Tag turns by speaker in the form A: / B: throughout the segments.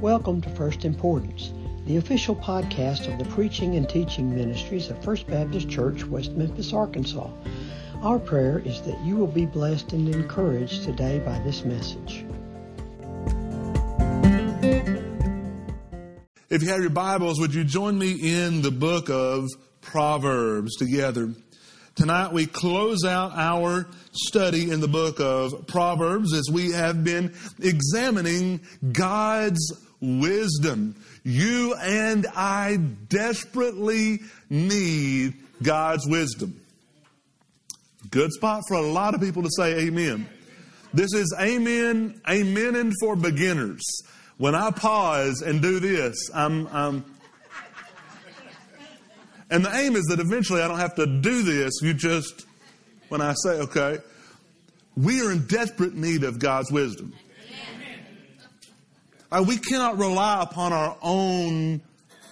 A: Welcome to First Importance, the official podcast of the preaching and teaching ministries of First Baptist Church, West Memphis, Arkansas. Our prayer is that you will be blessed and encouraged today by this message.
B: If you have your Bibles, would you join me in the book of Proverbs together? Tonight we close out our study in the book of Proverbs as we have been examining God's wisdom. You and I desperately need God's wisdom. Good spot for a lot of people to say amen. This is amen, amen and for beginners. When I pause and do this, I'm, I'm and the aim is that eventually I don't have to do this. You just, when I say, okay, we are in desperate need of God's wisdom. We cannot rely upon our own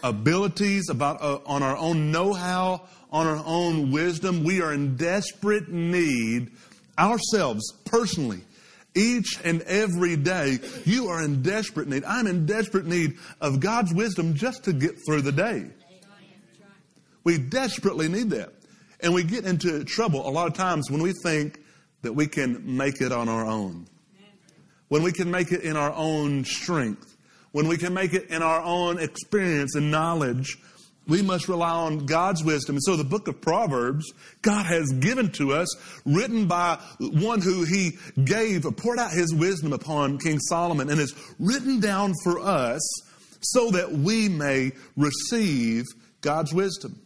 B: abilities, about uh, on our own know-how, on our own wisdom. We are in desperate need ourselves personally. Each and every day, you are in desperate need. I'm in desperate need of God's wisdom just to get through the day. We desperately need that. And we get into trouble a lot of times when we think that we can make it on our own when we can make it in our own strength, when we can make it in our own experience and knowledge, we must rely on God's wisdom. And so the book of Proverbs, God has given to us, written by one who he gave, poured out his wisdom upon King Solomon, and is written down for us so that we may receive God's wisdom.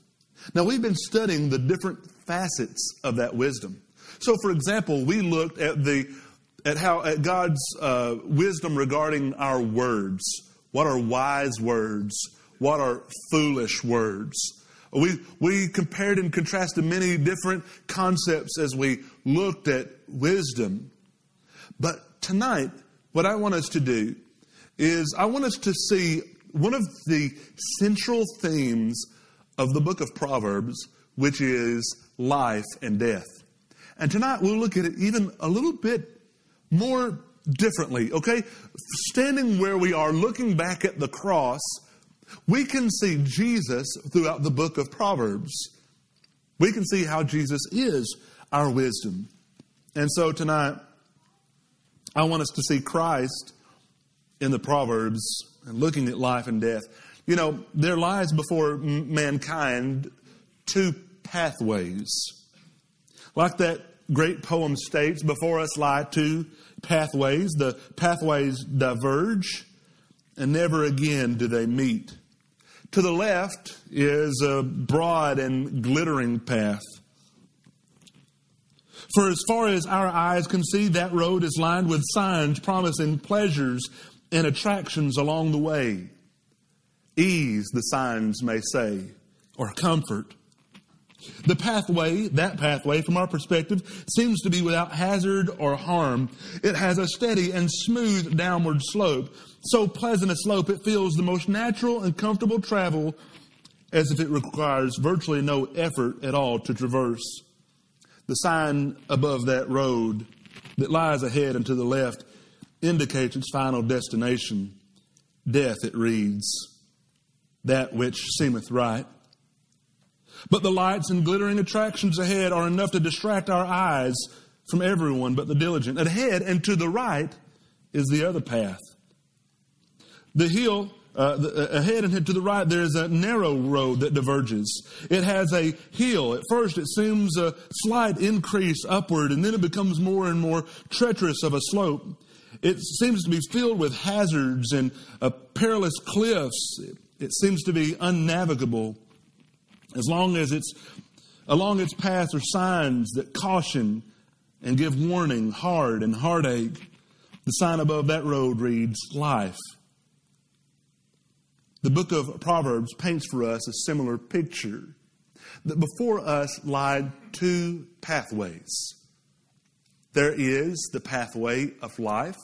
B: Now, we've been studying the different facets of that wisdom. So, for example, we looked at the at how at God's uh, wisdom regarding our words. What are wise words? What are foolish words? We, we compared and contrasted many different concepts as we looked at wisdom. But tonight, what I want us to do is I want us to see one of the central themes of the book of Proverbs, which is life and death. And tonight we'll look at it even a little bit more differently, okay? Standing where we are, looking back at the cross, we can see Jesus throughout the book of Proverbs. We can see how Jesus is our wisdom. And so tonight, I want us to see Christ in the Proverbs and looking at life and death. You know, there lies before mankind two pathways. Like that great poem states, before us lie two pathways. The pathways diverge, and never again do they meet. To the left is a broad and glittering path. For as far as our eyes can see, that road is lined with signs promising pleasures and attractions along the way. Ease, the signs may say, or comfort. The pathway, that pathway, from our perspective, seems to be without hazard or harm. It has a steady and smooth downward slope. So pleasant a slope, it feels the most natural and comfortable travel as if it requires virtually no effort at all to traverse. The sign above that road that lies ahead and to the left indicates its final destination. Death, it reads, that which seemeth right. But the lights and glittering attractions ahead are enough to distract our eyes from everyone but the diligent. Ahead and to the right is the other path. The hill uh, the, uh, ahead and to the right, there is a narrow road that diverges. It has a hill. At first, it seems a slight increase upward, and then it becomes more and more treacherous of a slope. It seems to be filled with hazards and uh, perilous cliffs. It seems to be unnavigable. As long as it's along its path are signs that caution and give warning, hard and heartache. The sign above that road reads life. The book of Proverbs paints for us a similar picture that before us lie two pathways. There is the pathway of life,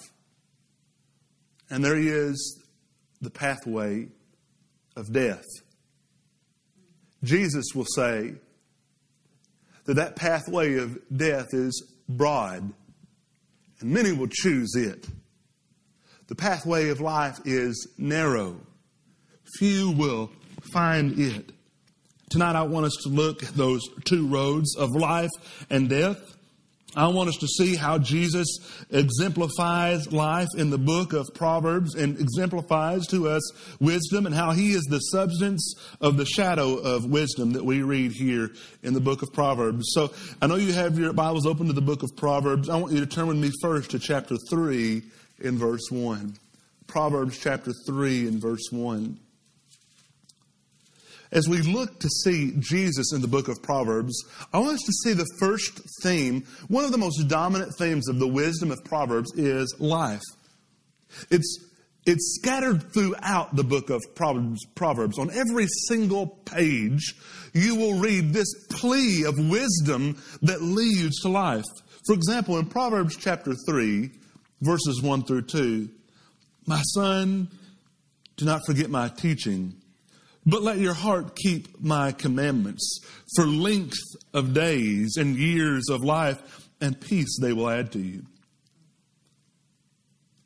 B: and there is the pathway of death. Jesus will say that that pathway of death is broad, and many will choose it. The pathway of life is narrow. Few will find it. Tonight, I want us to look at those two roads of life and death. I want us to see how Jesus exemplifies life in the book of Proverbs and exemplifies to us wisdom and how he is the substance of the shadow of wisdom that we read here in the book of Proverbs. So I know you have your Bibles open to the book of Proverbs. I want you to turn with me first to chapter 3 in verse 1. Proverbs chapter 3 in verse 1. As we look to see Jesus in the book of Proverbs, I want us to see the first theme. One of the most dominant themes of the wisdom of Proverbs is life. It's, it's scattered throughout the book of Proverbs, Proverbs. On every single page, you will read this plea of wisdom that leads to life. For example, in Proverbs chapter 3, verses 1 through 2, My son, do not forget my teaching but let your heart keep my commandments. For length of days and years of life and peace they will add to you.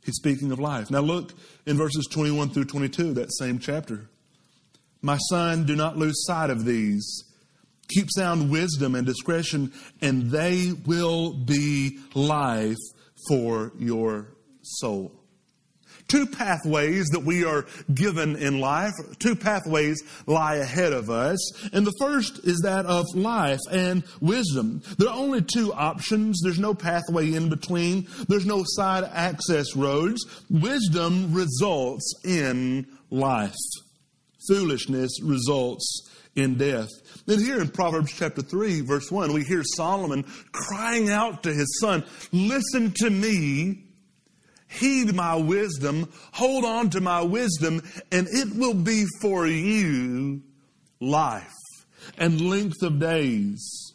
B: He's speaking of life. Now look in verses 21 through 22, that same chapter. My son, do not lose sight of these. Keep sound wisdom and discretion, and they will be life for your soul. Two pathways that we are given in life, two pathways lie ahead of us. And the first is that of life and wisdom. There are only two options. There's no pathway in between. There's no side access roads. Wisdom results in life. Foolishness results in death. Then here in Proverbs chapter 3 verse 1, we hear Solomon crying out to his son, listen to me Heed my wisdom, hold on to my wisdom, and it will be for you life and length of days.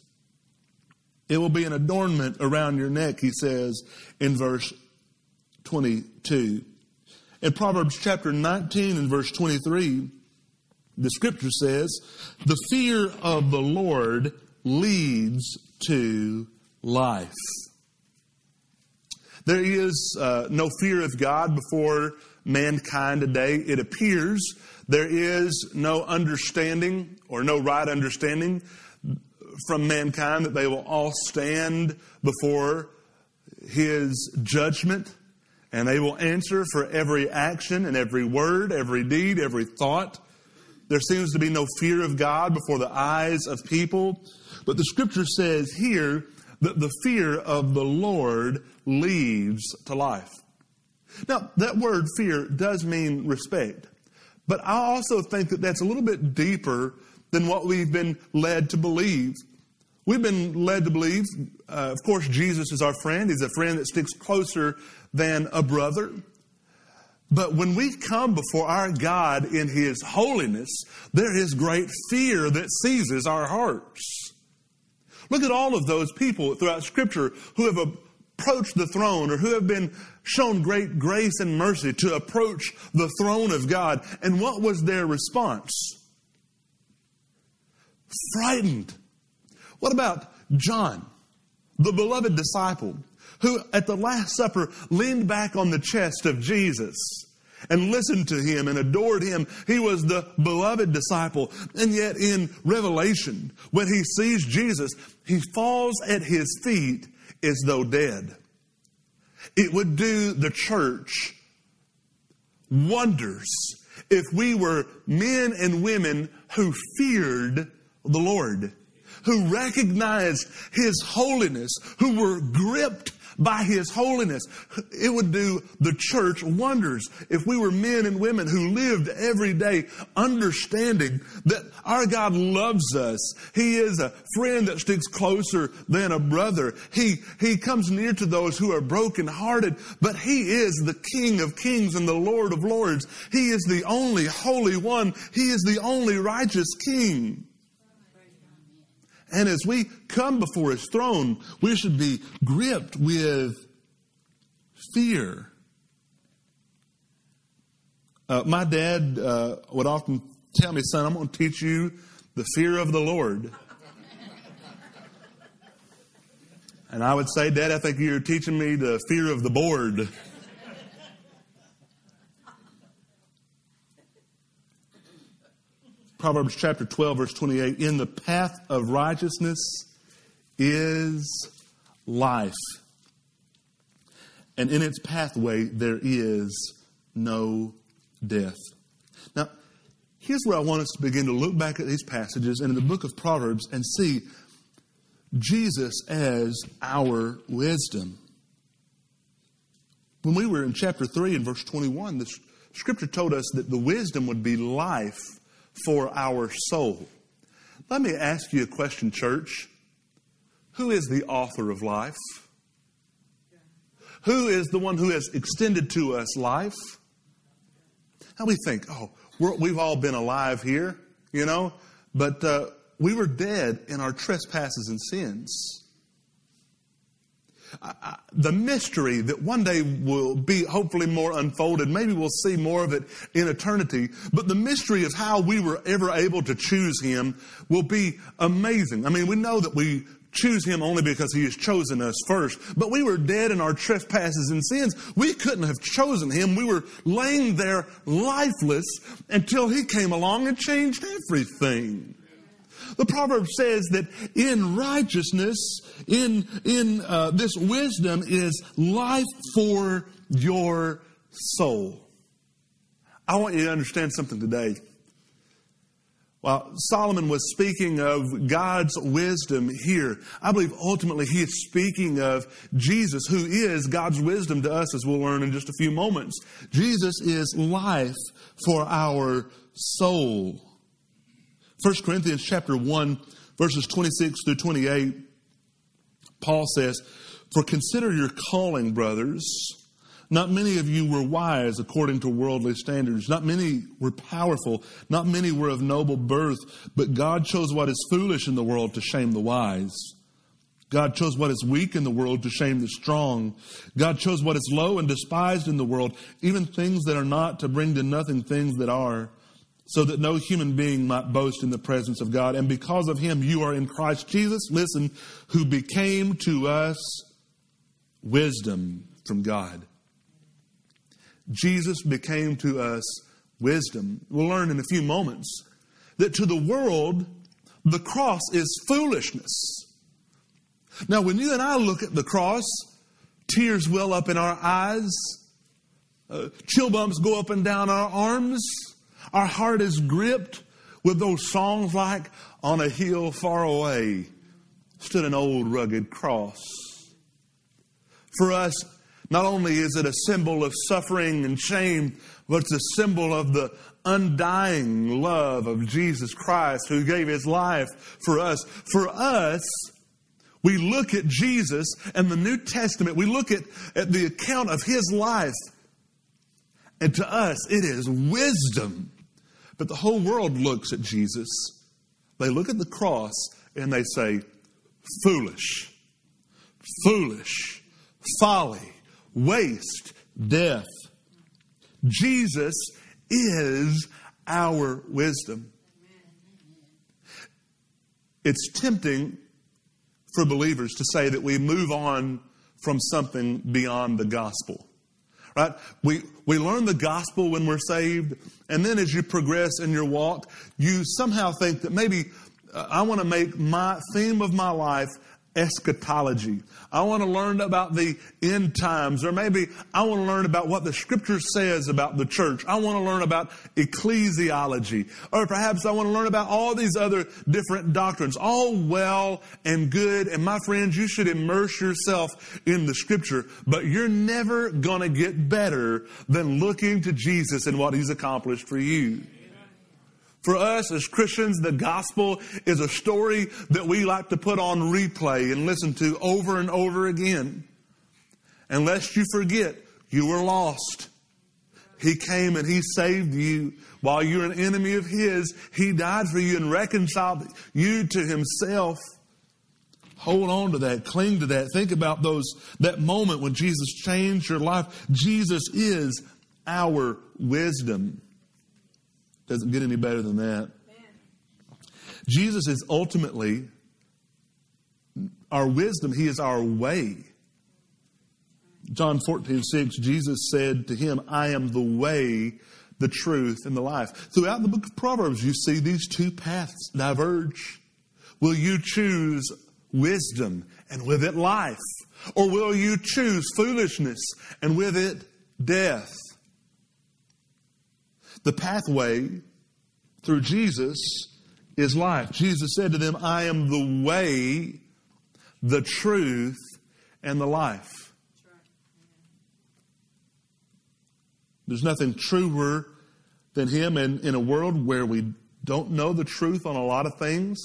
B: It will be an adornment around your neck, he says in verse 22. In Proverbs chapter 19 and verse 23, the scripture says, The fear of the Lord leads to life. There is uh, no fear of God before mankind today. It appears there is no understanding or no right understanding from mankind that they will all stand before his judgment and they will answer for every action and every word, every deed, every thought. There seems to be no fear of God before the eyes of people. But the scripture says here that the fear of the Lord leads to life. Now, that word fear does mean respect, but I also think that that's a little bit deeper than what we've been led to believe. We've been led to believe, uh, of course, Jesus is our friend. He's a friend that sticks closer than a brother. But when we come before our God in His holiness, there is great fear that seizes our hearts. Look at all of those people throughout Scripture who have approached the throne or who have been shown great grace and mercy to approach the throne of God. And what was their response? Frightened. What about John, the beloved disciple, who at the Last Supper leaned back on the chest of Jesus? And listened to him and adored him. He was the beloved disciple. And yet in Revelation, when he sees Jesus, he falls at his feet as though dead. It would do the church wonders if we were men and women who feared the Lord, who recognized his holiness, who were gripped by His holiness. It would do the church wonders if we were men and women who lived every day understanding that our God loves us. He is a friend that sticks closer than a brother. He, He comes near to those who are brokenhearted, but He is the King of kings and the Lord of lords. He is the only holy one. He is the only righteous King. And as we come before his throne, we should be gripped with fear. Uh, my dad uh, would often tell me, son, I'm going to teach you the fear of the Lord. and I would say, Dad, I think you're teaching me the fear of the board. Proverbs chapter 12, verse 28 In the path of righteousness is life, and in its pathway there is no death. Now, here's where I want us to begin to look back at these passages and in the book of Proverbs and see Jesus as our wisdom. When we were in chapter 3 and verse 21, the scripture told us that the wisdom would be life for our soul. Let me ask you a question, church. Who is the author of life? Who is the one who has extended to us life? And we think, oh, we have all been alive here, you know, but uh, we were dead in our trespasses and sins. The mystery that one day will be hopefully more unfolded. Maybe we'll see more of it in eternity. But the mystery of how we were ever able to choose Him will be amazing. I mean, we know that we choose him only because he has chosen us first. But we were dead in our trespasses and sins. We couldn't have chosen him. We were laying there lifeless until he came along and changed everything. The proverb says that in righteousness, in, in uh, this wisdom is life for your soul. I want you to understand something today. While Solomon was speaking of God's wisdom here, I believe ultimately he is speaking of Jesus, who is God's wisdom to us, as we'll learn in just a few moments. Jesus is life for our soul. 1 Corinthians chapter 1, verses 26 through 28, Paul says, For consider your calling, brothers. Not many of you were wise according to worldly standards. Not many were powerful. Not many were of noble birth. But God chose what is foolish in the world to shame the wise. God chose what is weak in the world to shame the strong. God chose what is low and despised in the world, even things that are not, to bring to nothing things that are, so that no human being might boast in the presence of God. And because of him, you are in Christ Jesus, listen, who became to us wisdom from God. Jesus became to us wisdom. We'll learn in a few moments that to the world, the cross is foolishness. Now, when you and I look at the cross, tears well up in our eyes, uh, chill bumps go up and down our arms, our heart is gripped with those songs like On a Hill Far Away stood an old rugged cross. For us, not only is it a symbol of suffering and shame, but it's a symbol of the undying love of Jesus Christ who gave his life for us. For us, we look at Jesus and the New Testament, we look at, at the account of his life, and to us, it is wisdom. But the whole world looks at Jesus. They look at the cross and they say, foolish, foolish, folly waste, death. Jesus is our wisdom. It's tempting for believers to say that we move on from something beyond the gospel. Right? We, we learn the gospel when we're saved, and then as you progress in your walk, you somehow think that maybe uh, I want to make my theme of my life eschatology. I want to learn about the end times, or maybe I want to learn about what the scripture says about the church. I want to learn about ecclesiology, or perhaps I want to learn about all these other different doctrines. All well and good. And my friends, you should immerse yourself in the scripture, but you're never going to get better than looking to Jesus and what he's accomplished for you. For us as Christians, the gospel is a story that we like to put on replay and listen to over and over again. And lest you forget, you were lost. He came and He saved you. While you're an enemy of His, He died for you and reconciled you to Himself. Hold on to that. Cling to that. Think about those, that moment when Jesus changed your life. Jesus is our wisdom. Doesn't get any better than that. Jesus is ultimately our wisdom. He is our way. John 14, 6, Jesus said to him, I am the way, the truth, and the life. Throughout the book of Proverbs, you see these two paths diverge. Will you choose wisdom and with it life? Or will you choose foolishness and with it death? The pathway through Jesus is life. Jesus said to them, I am the way, the truth, and the life. There's nothing truer than Him in, in a world where we don't know the truth on a lot of things,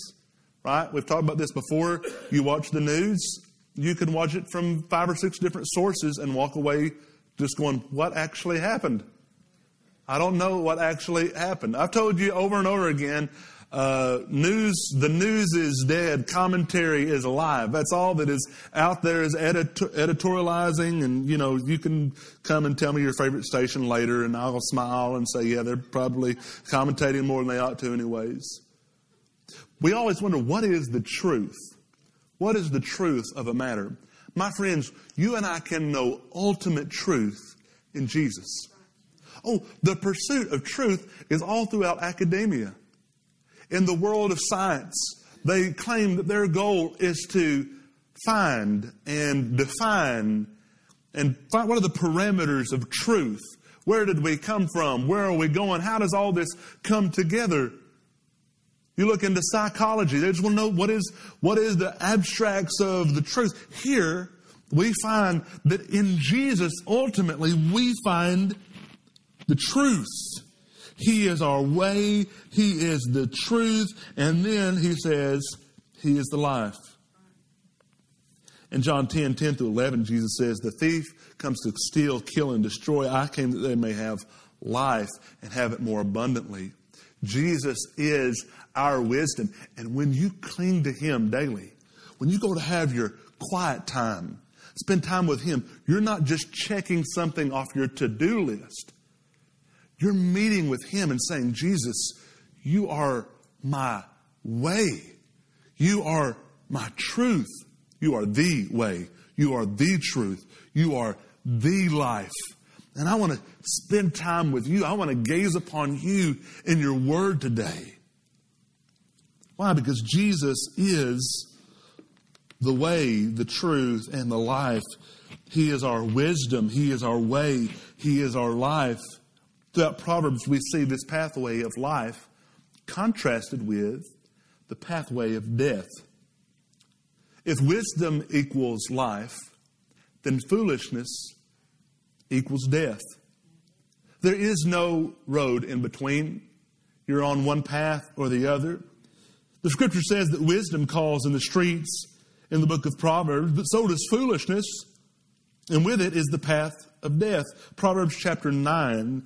B: right? We've talked about this before. You watch the news, you can watch it from five or six different sources and walk away just going, What actually happened? I don't know what actually happened. I've told you over and over again uh, news, the news is dead. Commentary is alive. That's all that is out there is edit- editorializing, and you know you can come and tell me your favorite station later, and I'll smile and say, yeah, they're probably commentating more than they ought to, anyways. We always wonder what is the truth. What is the truth of a matter? My friends, you and I can know ultimate truth in Jesus. Oh, the pursuit of truth is all throughout academia. In the world of science, they claim that their goal is to find and define and find what are the parameters of truth. Where did we come from? Where are we going? How does all this come together? You look into psychology, they just want to know what is, what is the abstracts of the truth. Here, we find that in Jesus, ultimately, we find the truth. He is our way. He is the truth. And then he says, He is the life. In John 10, 10 through 11, Jesus says, The thief comes to steal, kill, and destroy. I came that they may have life and have it more abundantly. Jesus is our wisdom. And when you cling to Him daily, when you go to have your quiet time, spend time with Him, you're not just checking something off your to do list. You're meeting with Him and saying, Jesus, you are my way. You are my truth. You are the way. You are the truth. You are the life. And I want to spend time with you. I want to gaze upon you in your word today. Why? Because Jesus is the way, the truth, and the life. He is our wisdom. He is our way. He is our life. Throughout Proverbs, we see this pathway of life contrasted with the pathway of death. If wisdom equals life, then foolishness equals death. There is no road in between. You're on one path or the other. The scripture says that wisdom calls in the streets in the book of Proverbs, but so does foolishness, and with it is the path of death. Proverbs chapter 9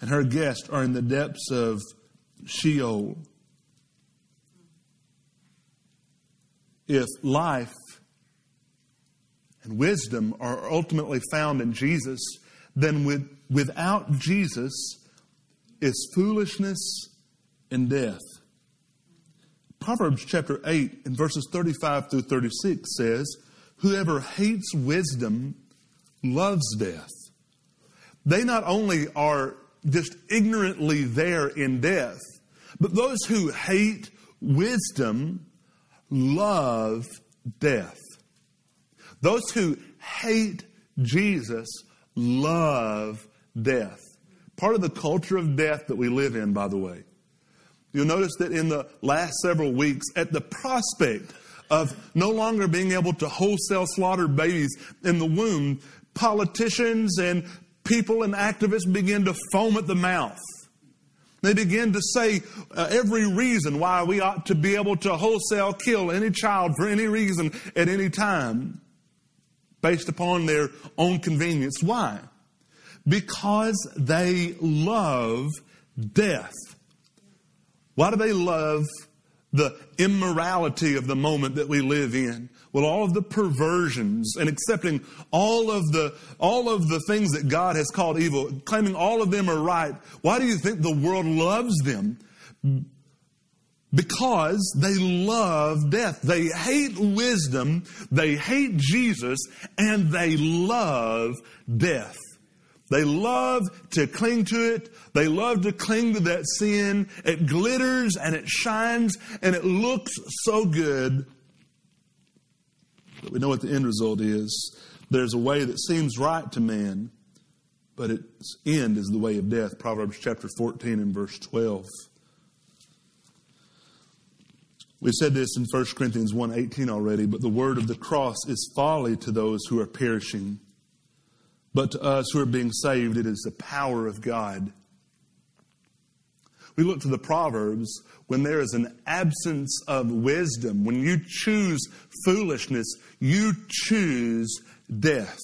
B: and her guests are in the depths of Sheol. If life and wisdom are ultimately found in Jesus, then with, without Jesus is foolishness and death. Proverbs chapter 8 in verses 35 through 36 says, Whoever hates wisdom loves death. They not only are just ignorantly there in death. But those who hate wisdom love death. Those who hate Jesus love death. Part of the culture of death that we live in, by the way. You'll notice that in the last several weeks, at the prospect of no longer being able to wholesale slaughter babies in the womb, politicians and people and activists begin to foam at the mouth. They begin to say uh, every reason why we ought to be able to wholesale kill any child for any reason at any time based upon their own convenience. Why? Because they love death. Why do they love the immorality of the moment that we live in? Well, all of the perversions and accepting all of the, all of the things that God has called evil, claiming all of them are right. Why do you think the world loves them? Because they love death. They hate wisdom, they hate Jesus, and they love death. They love to cling to it. They love to cling to that sin. It glitters and it shines and it looks so good. But we know what the end result is. There's a way that seems right to man, but its end is the way of death. Proverbs chapter 14 and verse 12. We said this in 1 Corinthians 1:18 already, but the word of the cross is folly to those who are perishing. But to us who are being saved, it is the power of God. We look to the Proverbs when there is an absence of wisdom. When you choose foolishness, you choose death.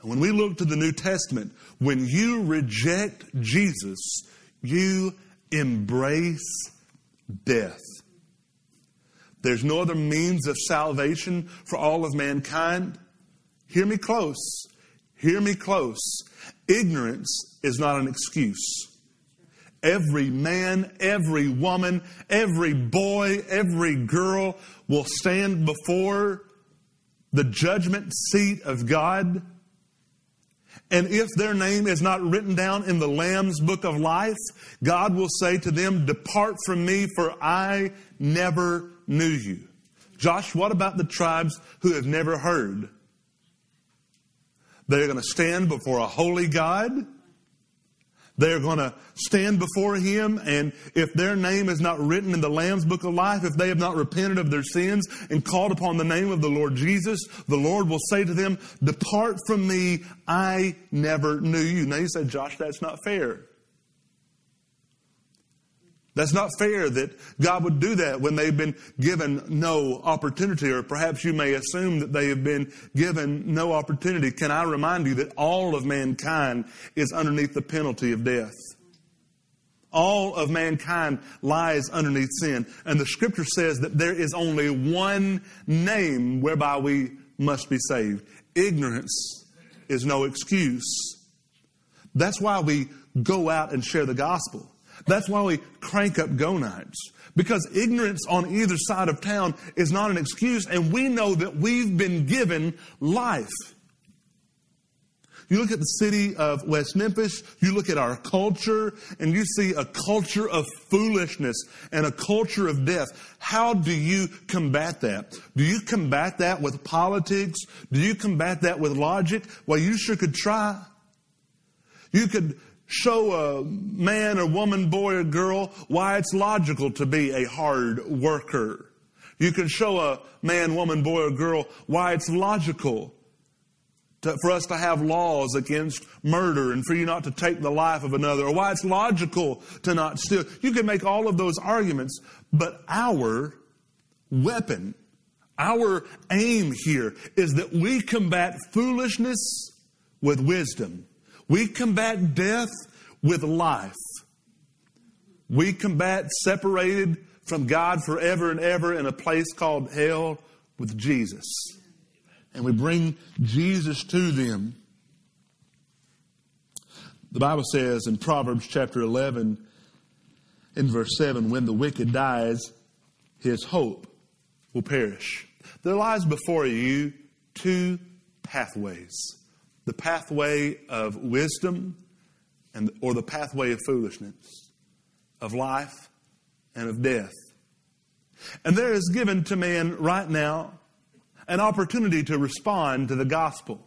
B: And when we look to the New Testament, when you reject Jesus, you embrace death. There's no other means of salvation for all of mankind. Hear me close. Hear me close. Ignorance is not an excuse. Every man, every woman, every boy, every girl will stand before the judgment seat of God. And if their name is not written down in the Lamb's book of life, God will say to them, Depart from me, for I never knew you. Josh, what about the tribes who have never heard? They're going to stand before a holy God. They're going to stand before Him, and if their name is not written in the Lamb's Book of Life, if they have not repented of their sins and called upon the name of the Lord Jesus, the Lord will say to them, Depart from me, I never knew you. Now you say, Josh, that's not fair. That's not fair that God would do that when they've been given no opportunity, or perhaps you may assume that they have been given no opportunity. Can I remind you that all of mankind is underneath the penalty of death? All of mankind lies underneath sin. And the scripture says that there is only one name whereby we must be saved. Ignorance is no excuse. That's why we go out and share the gospel. That's why we crank up go nights. Because ignorance on either side of town is not an excuse, and we know that we've been given life. You look at the city of West Memphis, you look at our culture, and you see a culture of foolishness and a culture of death. How do you combat that? Do you combat that with politics? Do you combat that with logic? Well, you sure could try. You could show a man or woman, boy or girl why it's logical to be a hard worker. You can show a man, woman, boy or girl why it's logical to, for us to have laws against murder and for you not to take the life of another or why it's logical to not steal. You can make all of those arguments, but our weapon, our aim here is that we combat foolishness with wisdom. We combat death with life. We combat separated from God forever and ever in a place called hell with Jesus. And we bring Jesus to them. The Bible says in Proverbs chapter 11, in verse 7, when the wicked dies, his hope will perish. There lies before you two pathways the pathway of wisdom and, or the pathway of foolishness, of life and of death. And there is given to man right now an opportunity to respond to the gospel,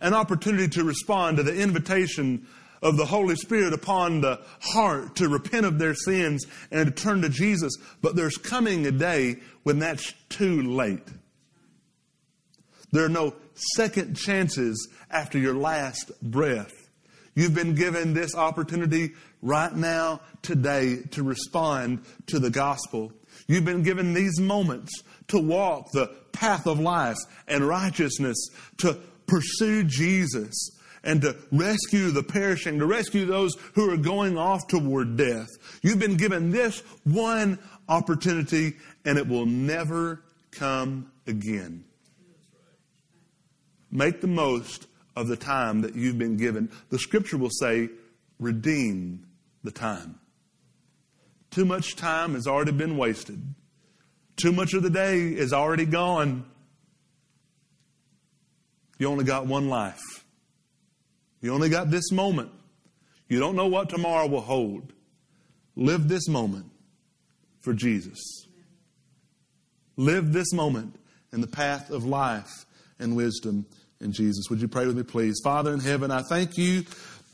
B: an opportunity to respond to the invitation of the Holy Spirit upon the heart to repent of their sins and to turn to Jesus. But there's coming a day when that's too late. There are no second chances after your last breath. You've been given this opportunity right now, today, to respond to the gospel. You've been given these moments to walk the path of life and righteousness, to pursue Jesus. and to rescue the perishing, to rescue those who are going off toward death. You've been given this one opportunity and it will never come again. Make the most of the time that you've been given. The scripture will say, redeem the time. Too much time has already been wasted. Too much of the day is already gone. You only got one life. You only got this moment. You don't know what tomorrow will hold. Live this moment for Jesus. Live this moment in the path of life and wisdom in Jesus. Would you pray with me, please? Father in heaven, I thank you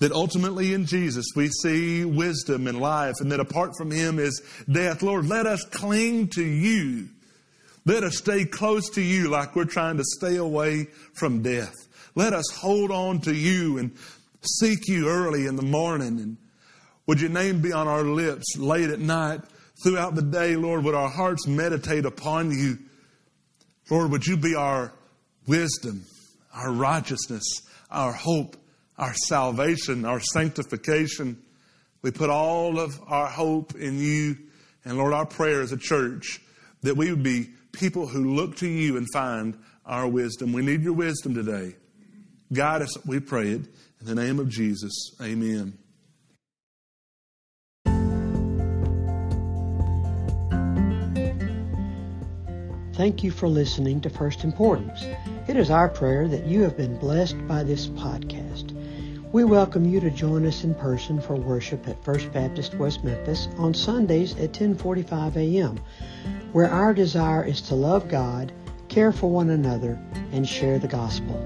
B: that ultimately in Jesus we see wisdom and life, and that apart from Him is death. Lord, let us cling to you. Let us stay close to you like we're trying to stay away from death. Let us hold on to you and seek you early in the morning. And would your name be on our lips late at night, throughout the day, Lord? Would our hearts meditate upon you? Lord, would you be our wisdom, our righteousness, our hope, our salvation, our sanctification? We put all of our hope in you. And Lord, our prayer as a church that we would be people who look to you and find our wisdom. We need your wisdom today. Guide us, we pray it. In the name of Jesus, amen.
A: Thank you for listening to First Importance. It is our prayer that you have been blessed by this podcast. We welcome you to join us in person for worship at First Baptist West Memphis on Sundays at 10:45 a.m., where our desire is to love God, care for one another, and share the gospel.